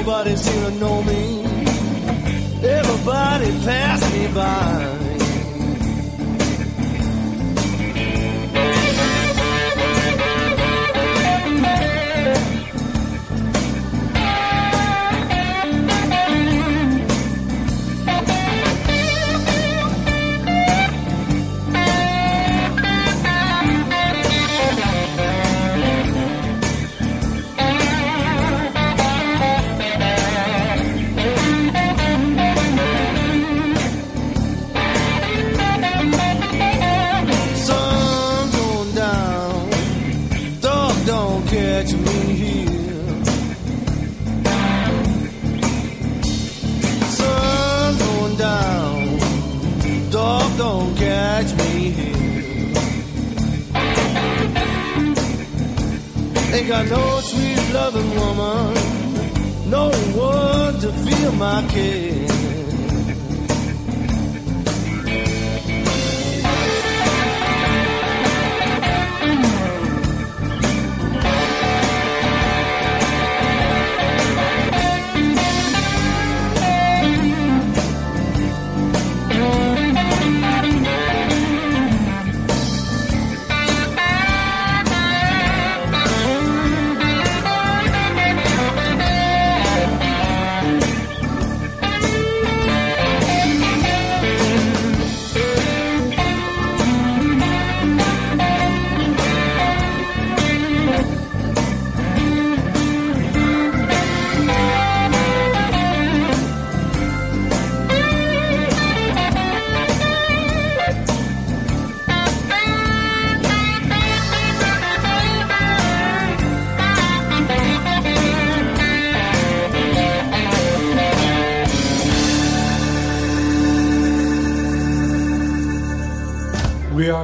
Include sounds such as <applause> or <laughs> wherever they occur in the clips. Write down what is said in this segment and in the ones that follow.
Nobody seemed to know me. Everybody passed me by. got no sweet loving woman, no one to feel my case.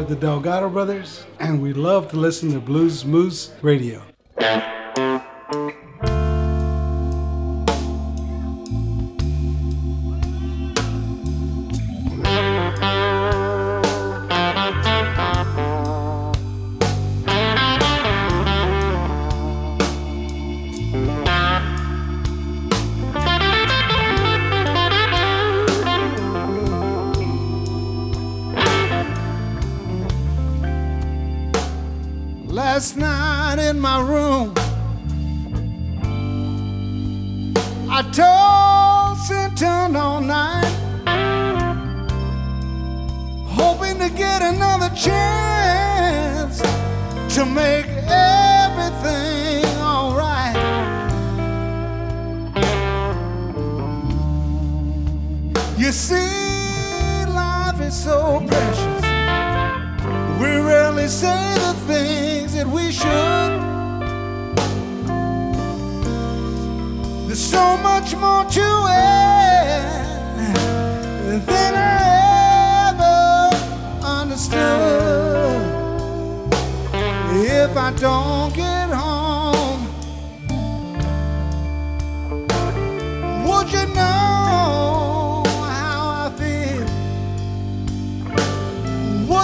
the Delgado Brothers, and we love to listen to Blues Moose Radio.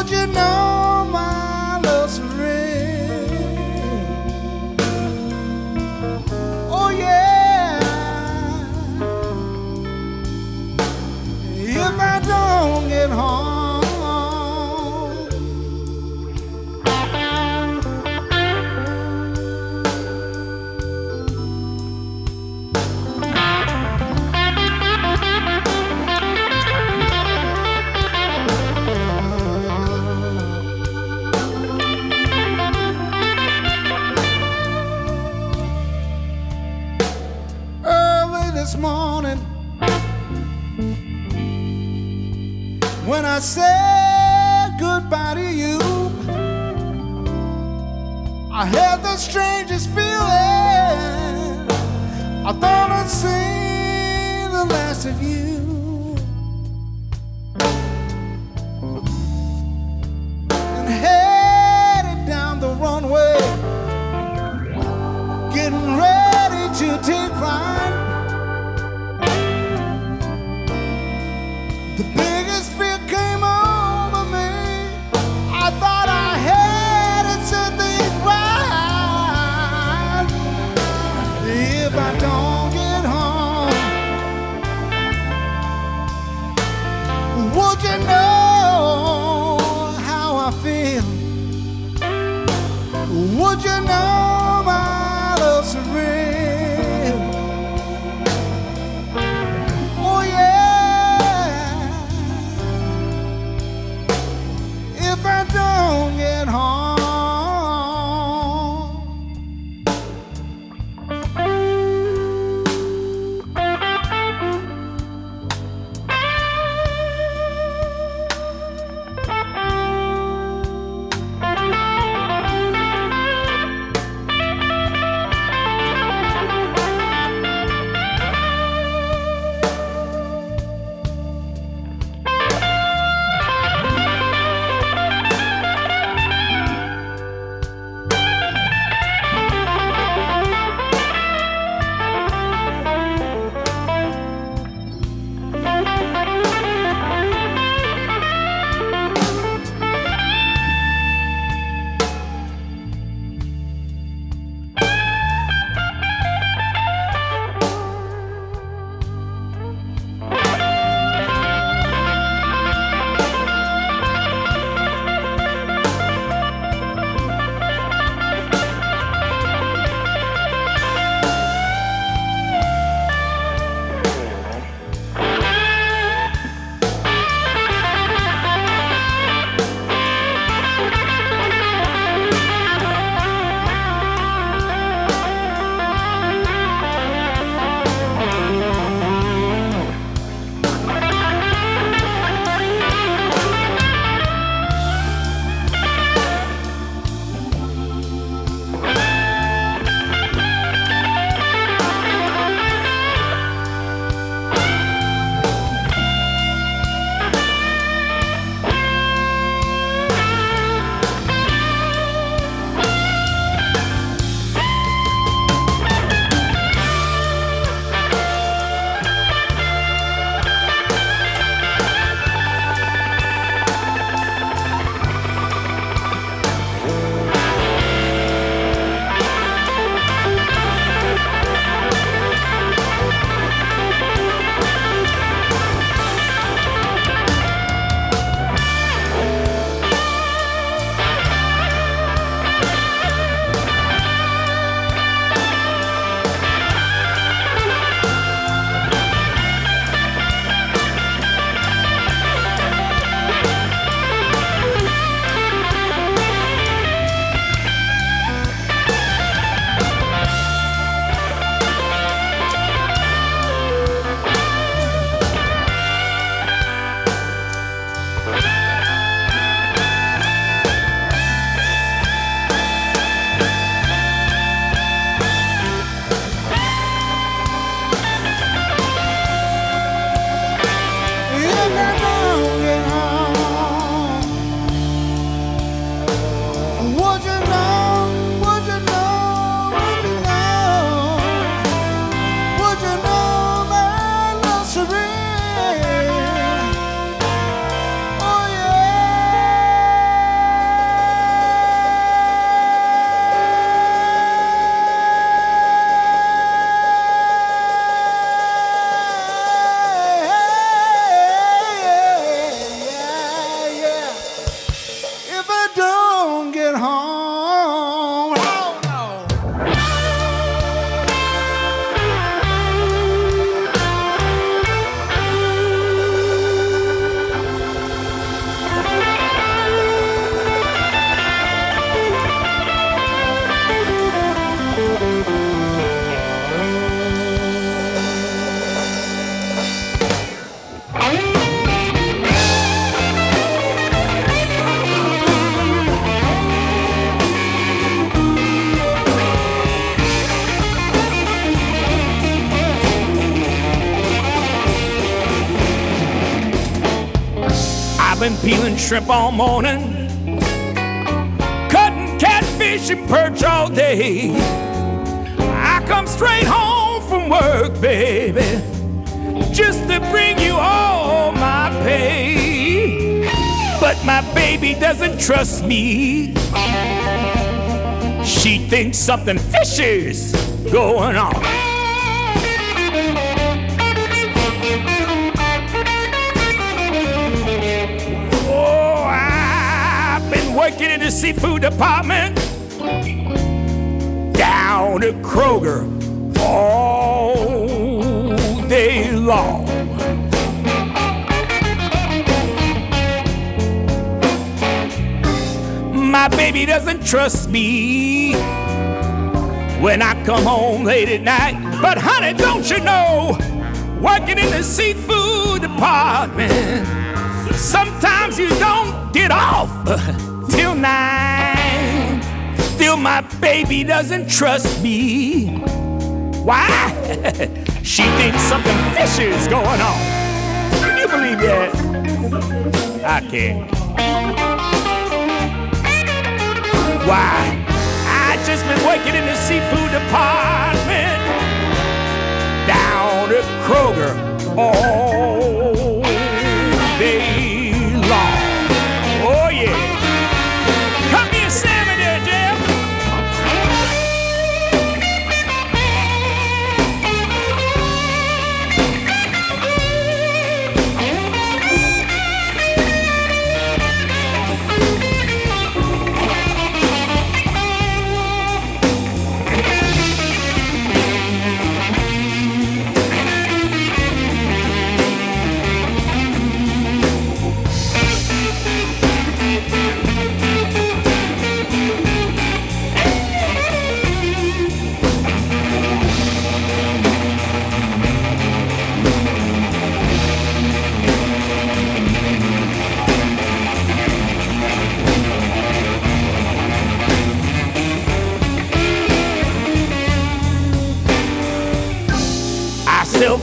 would you know? said goodbye to you, I had the strangest feeling. I thought I'd see the last of you. Shrimp all morning, cutting catfish and perch all day. I come straight home from work, baby, just to bring you all my pay. But my baby doesn't trust me. She thinks something fishy's going on. Seafood department down at Kroger all day long. My baby doesn't trust me when I come home late at night. But honey, don't you know, working in the seafood department, sometimes you don't get off <laughs> nine. Still, my baby doesn't trust me. Why? <laughs> she thinks something fishy's going on. Can you believe that? I can't. Why? I just been working in the seafood department down at Kroger all day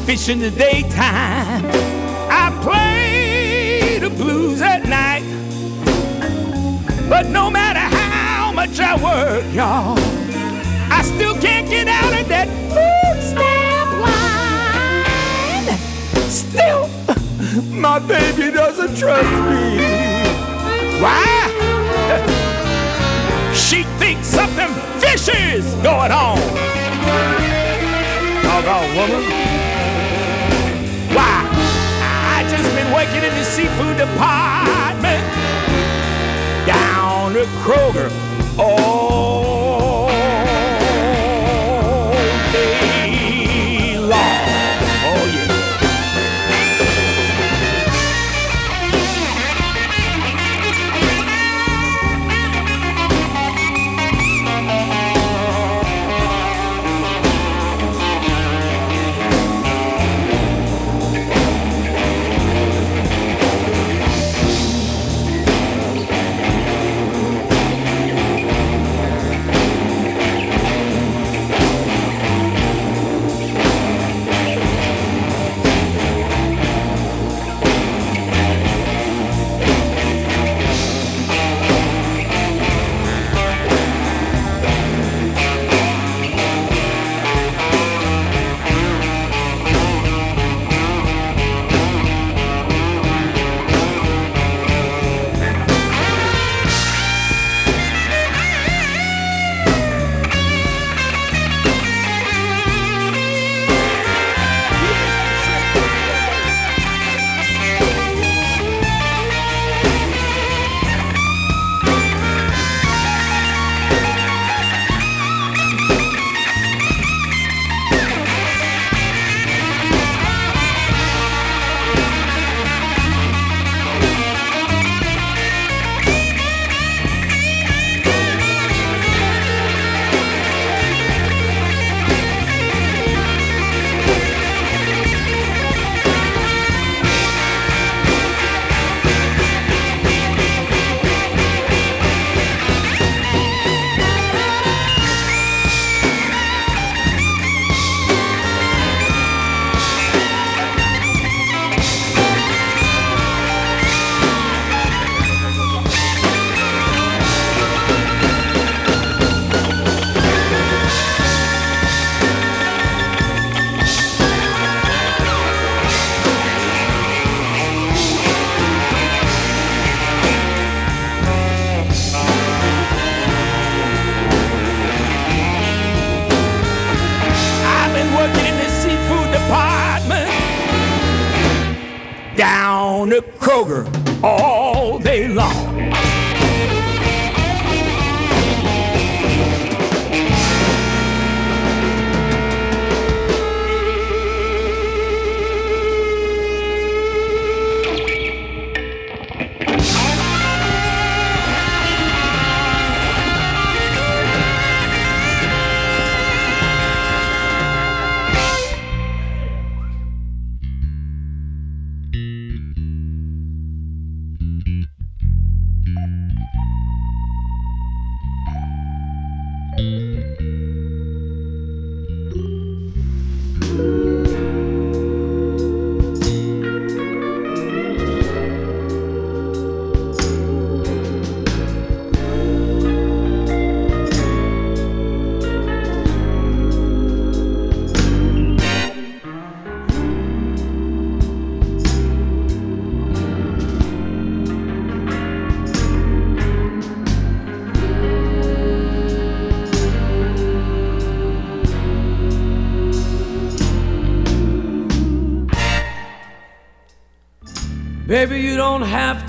fish in the daytime. I play the blues at night. But no matter how much I work, y'all, I still can't get out of that food stamp line. Still, my baby doesn't trust me. Why? She thinks something fishy's going on. Doggone woman. Working in the seafood department. Down at Kroger all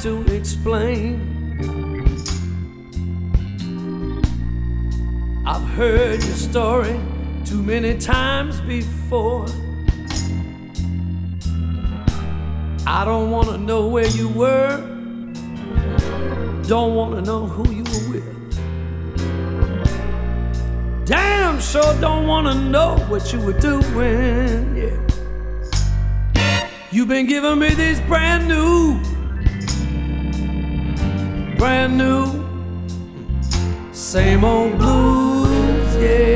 to explain. I've heard your story too many times before. I don't want to know where you were, don't want to know who you were with. Damn sure don't want to know what you were doing, yeah. You've been giving me these brand new, brand new, same old blues, yeah.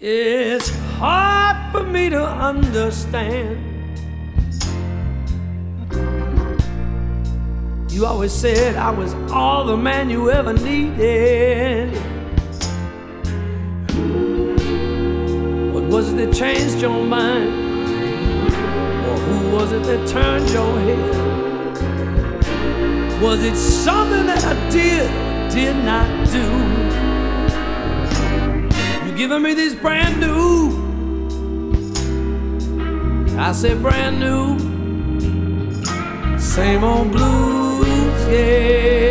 It's hard for me to understand. You always said I was all the man you ever needed. Changed your mind? Or who was it that turned your head? Was it something that I did, did not do? You're giving me this brand new. I said brand new. Same old blues, yeah.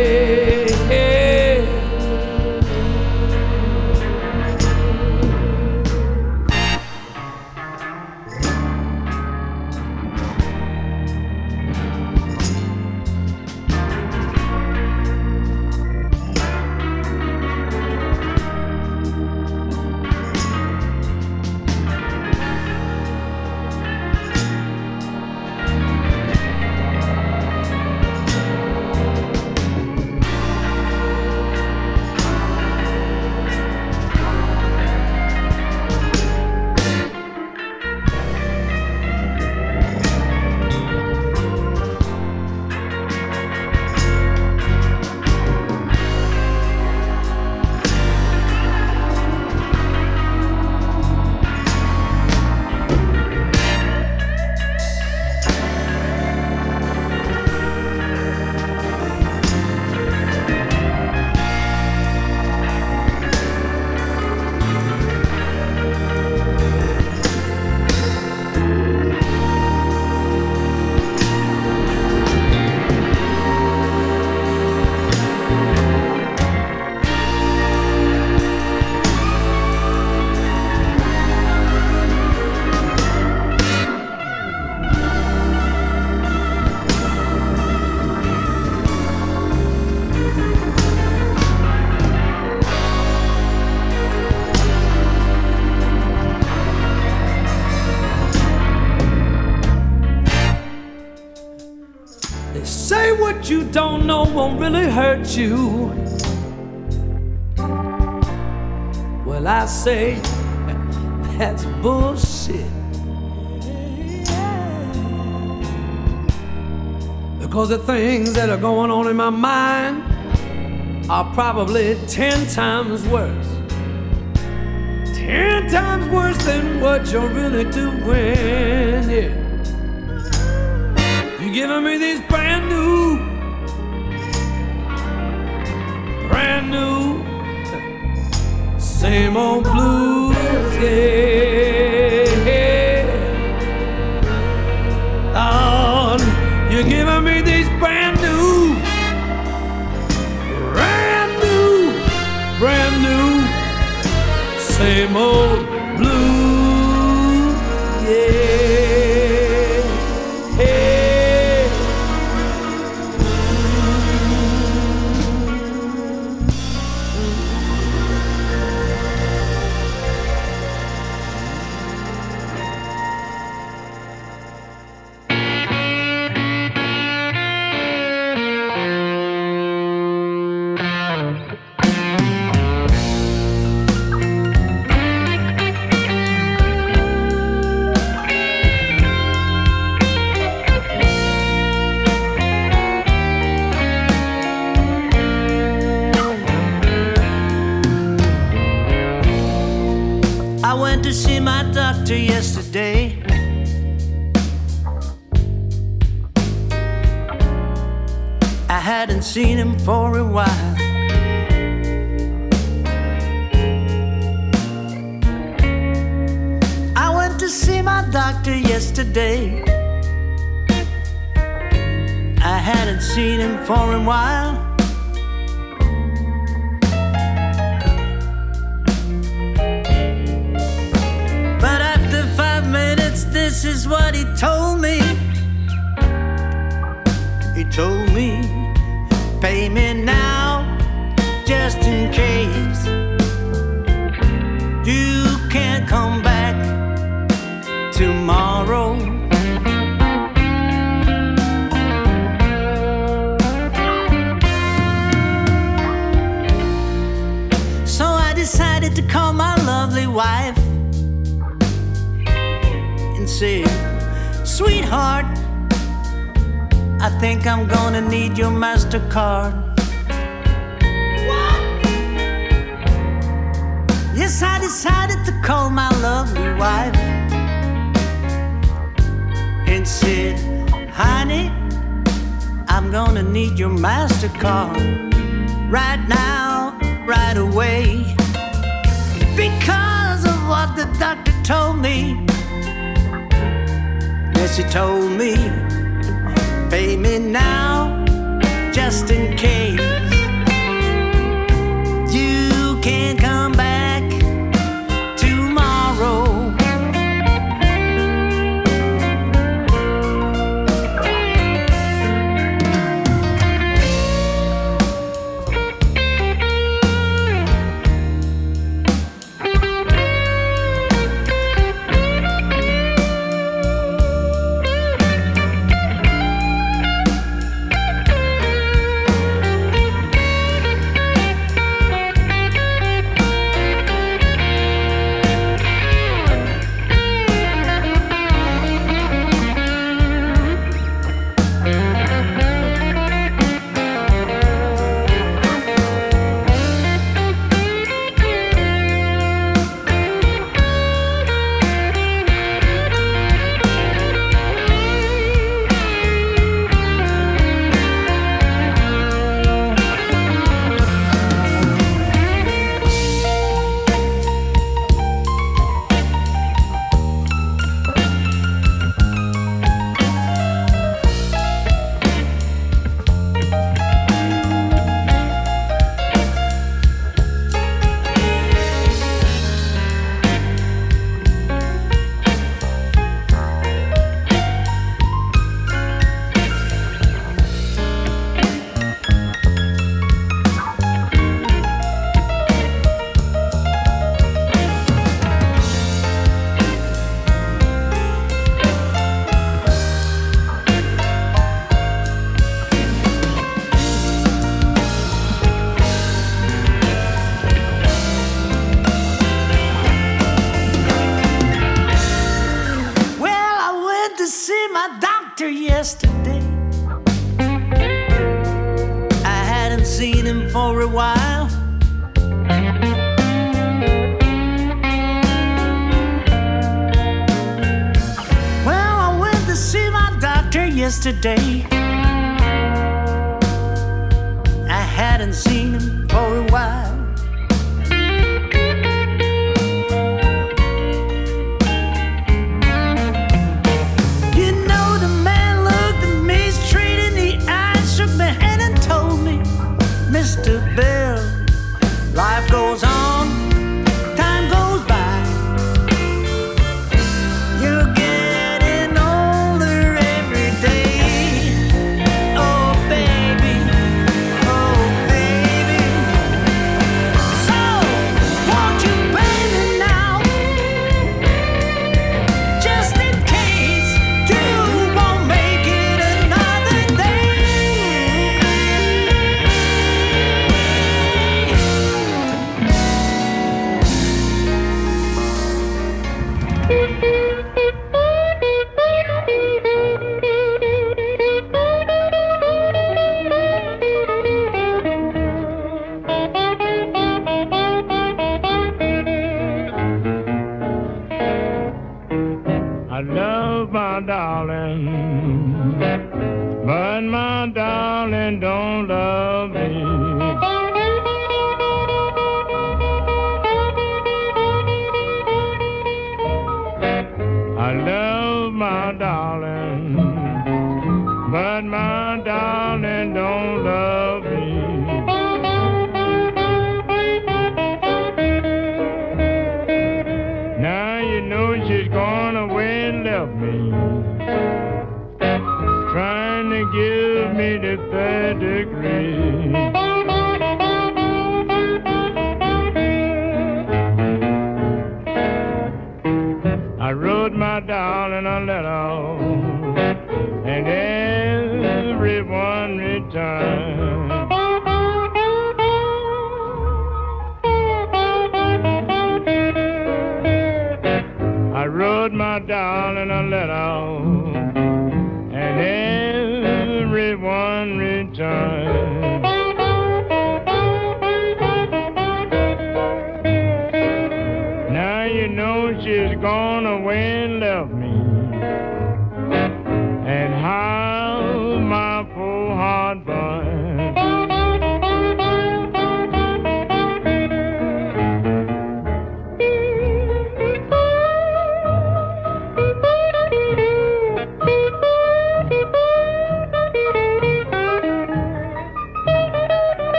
Don't know won't really hurt you. Well, I say <laughs> that's bullshit. Because the things that are going on in my mind are probably ten times worse. Ten times worse than what you're really doing. Yeah. You giving me these same old blues. yeah. Lord, you're giving me these brand new, brand new, brand new, same old said, Sweetheart, I think I'm gonna need your MasterCard. Yes, I decided to call my lovely wife and said, Honey, I'm gonna need your MasterCard right now, right away. Because of what the doctor told me. Yes, he told me, pay me now, just in case. You can't come back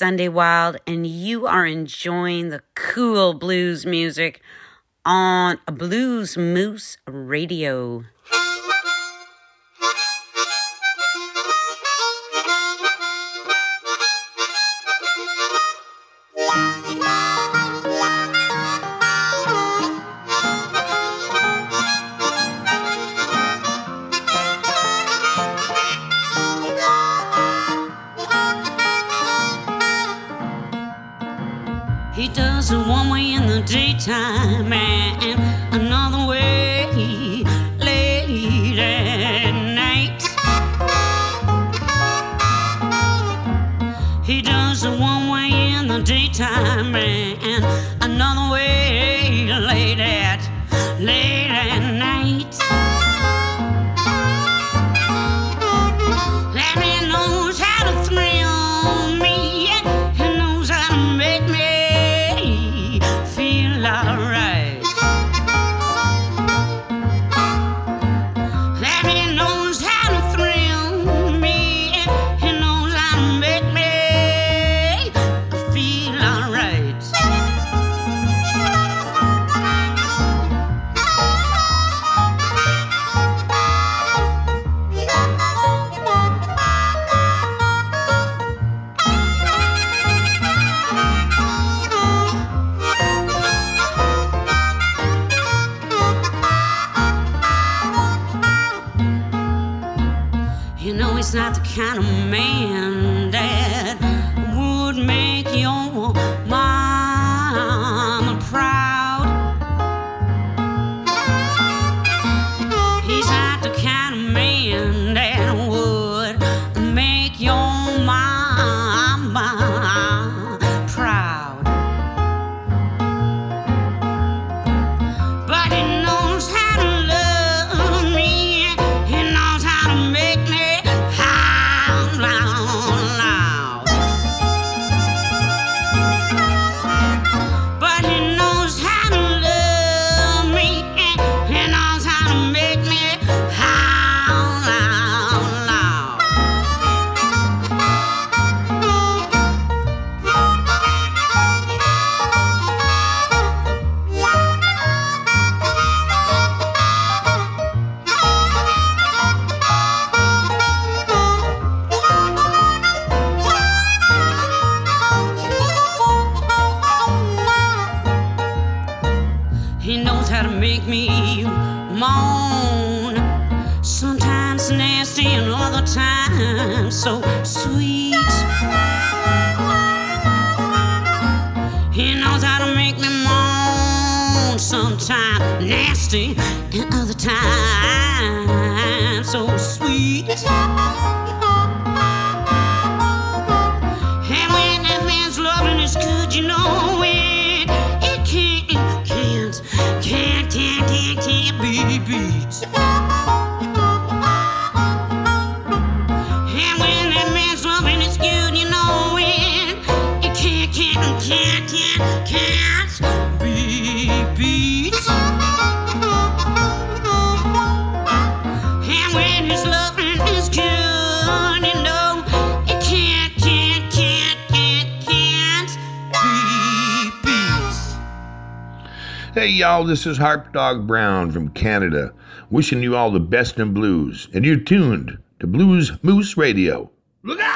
Sunday Wilde, and you are enjoying the cool blues music on Blues Moose Radio. Hey, y'all, this is Harpdog Brown from Canada, wishing you all the best in blues, and you're tuned to Blues Moose Radio. Look out!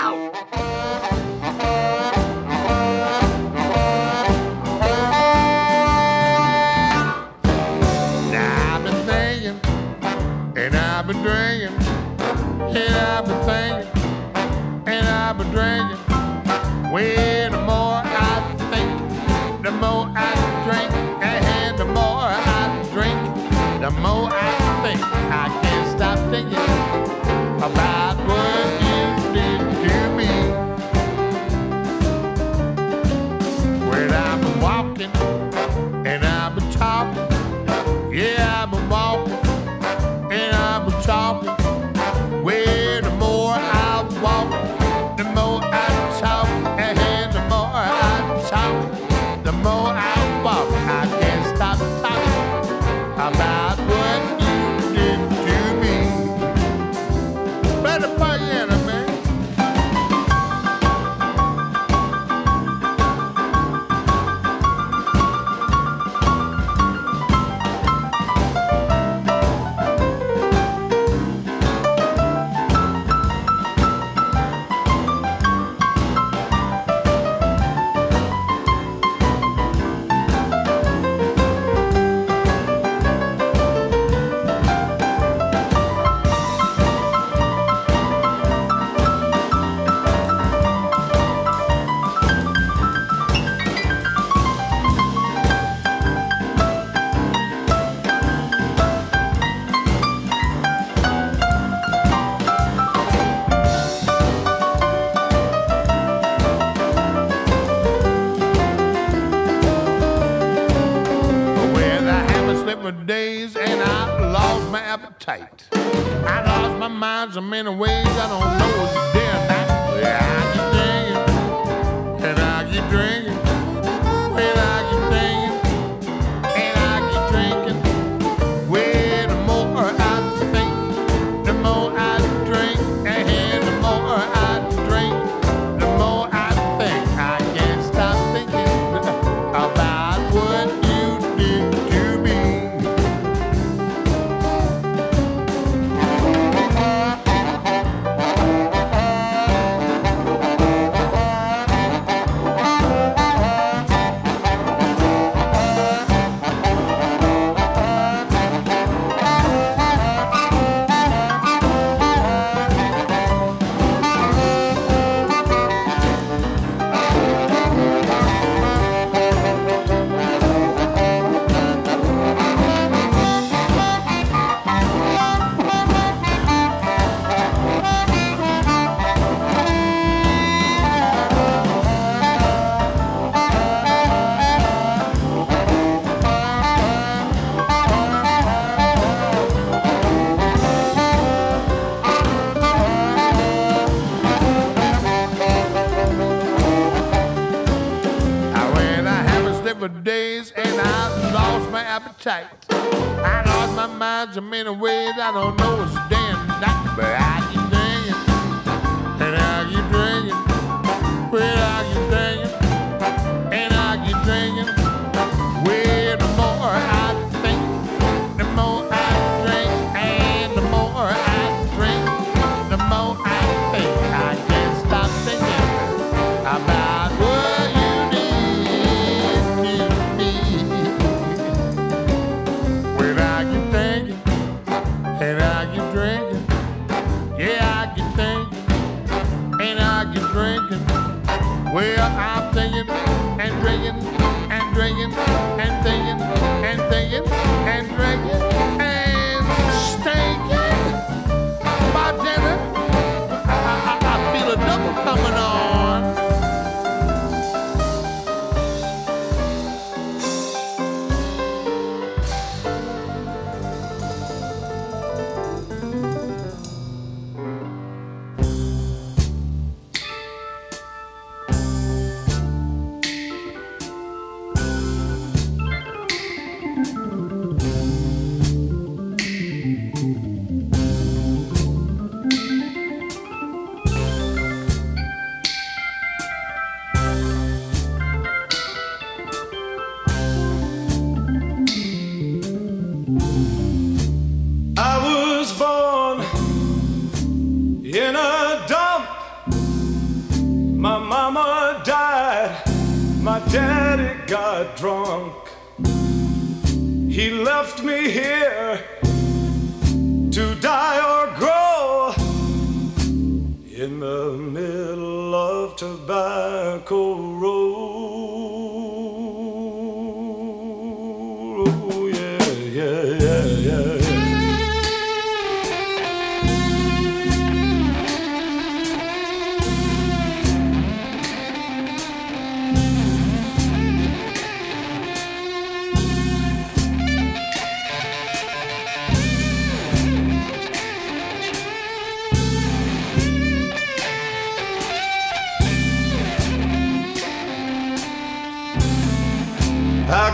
road.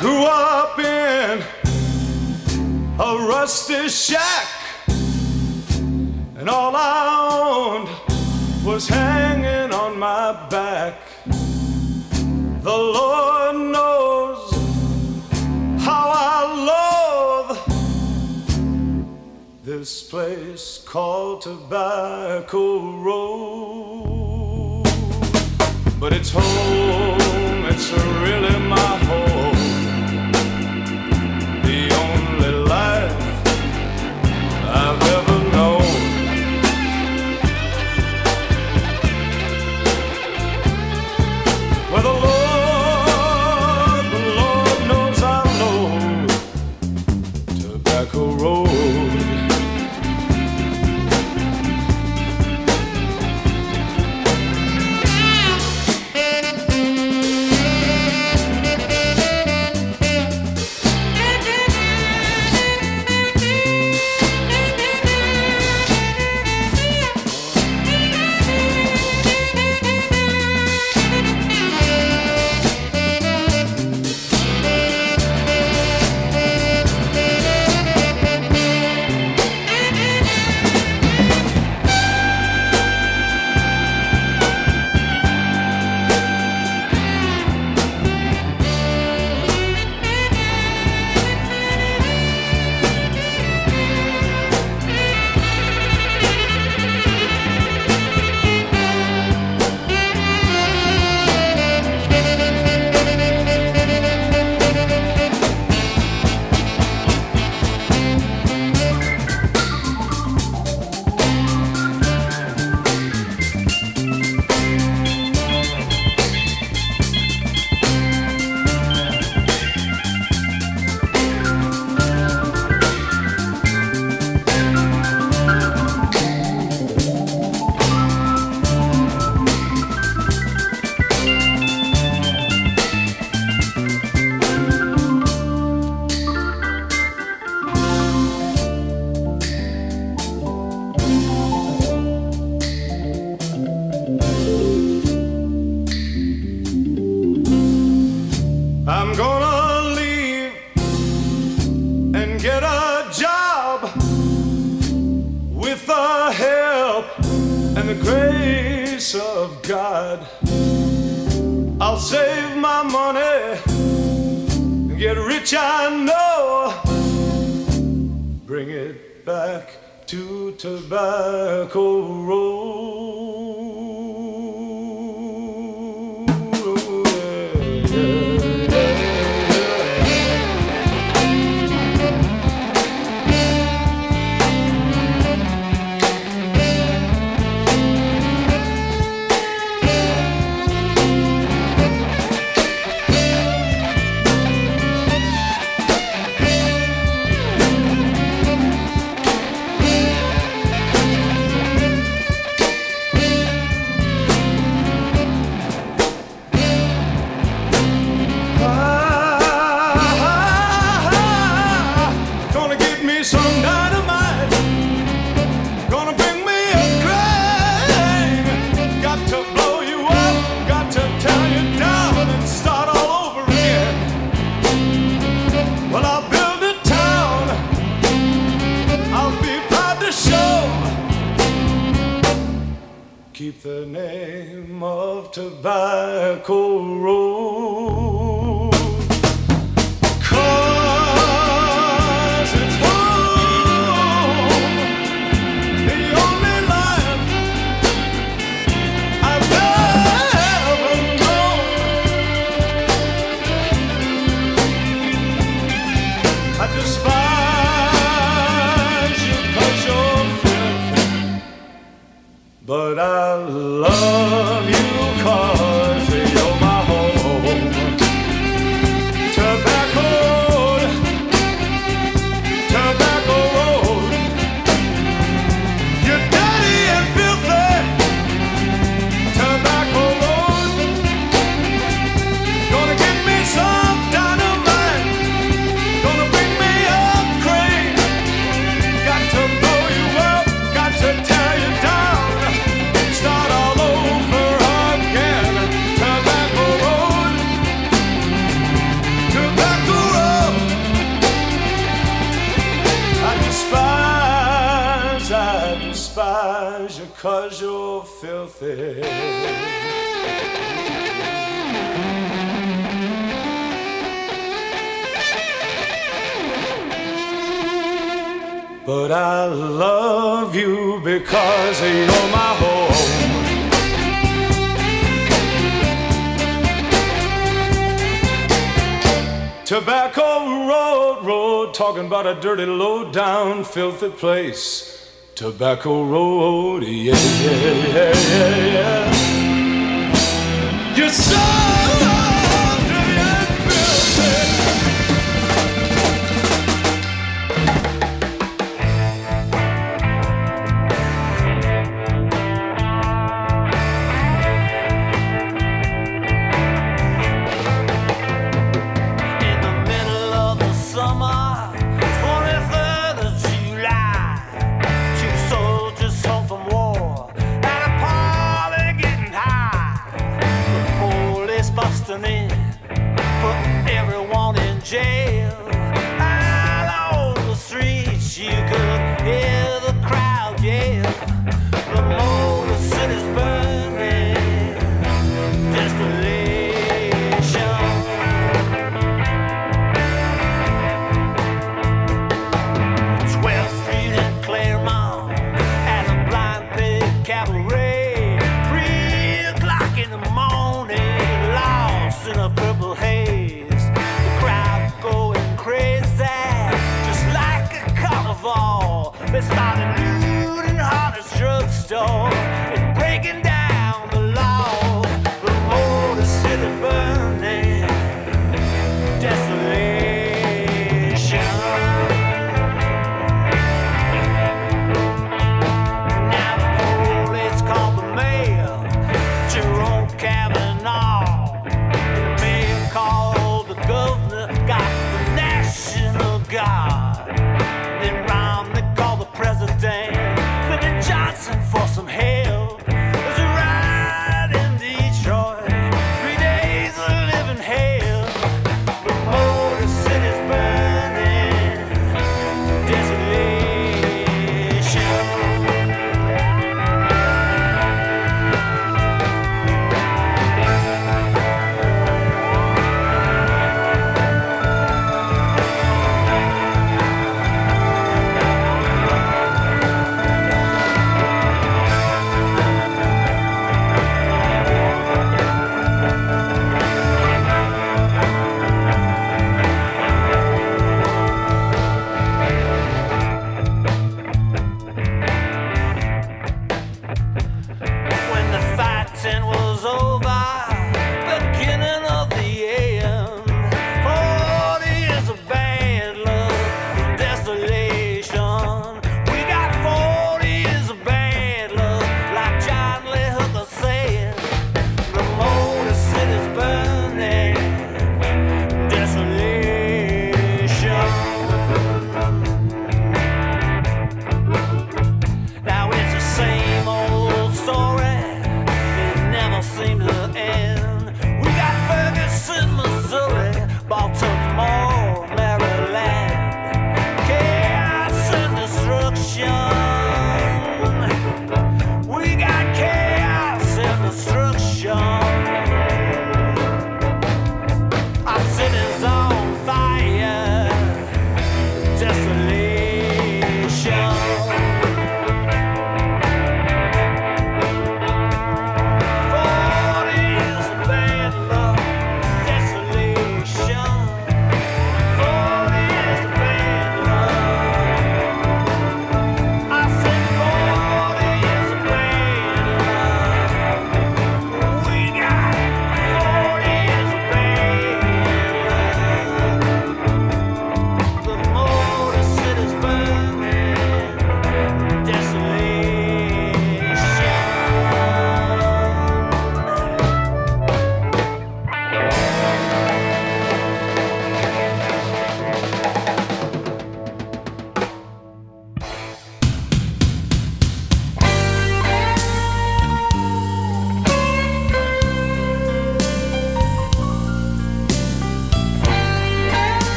grew up in a rusty shack, and all I owned was hanging on my back. The Lord knows how I love this place called Tobacco Road. But it's home, it's really my home. cause you're filthy. But I love you because you're my home. Tobacco Road, road, talking about a dirty, low down, filthy place. Tobacco Road, yeah, yeah, yeah, yeah, yeah. You're so. They started looting harness drugstore. and breaking down.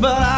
but I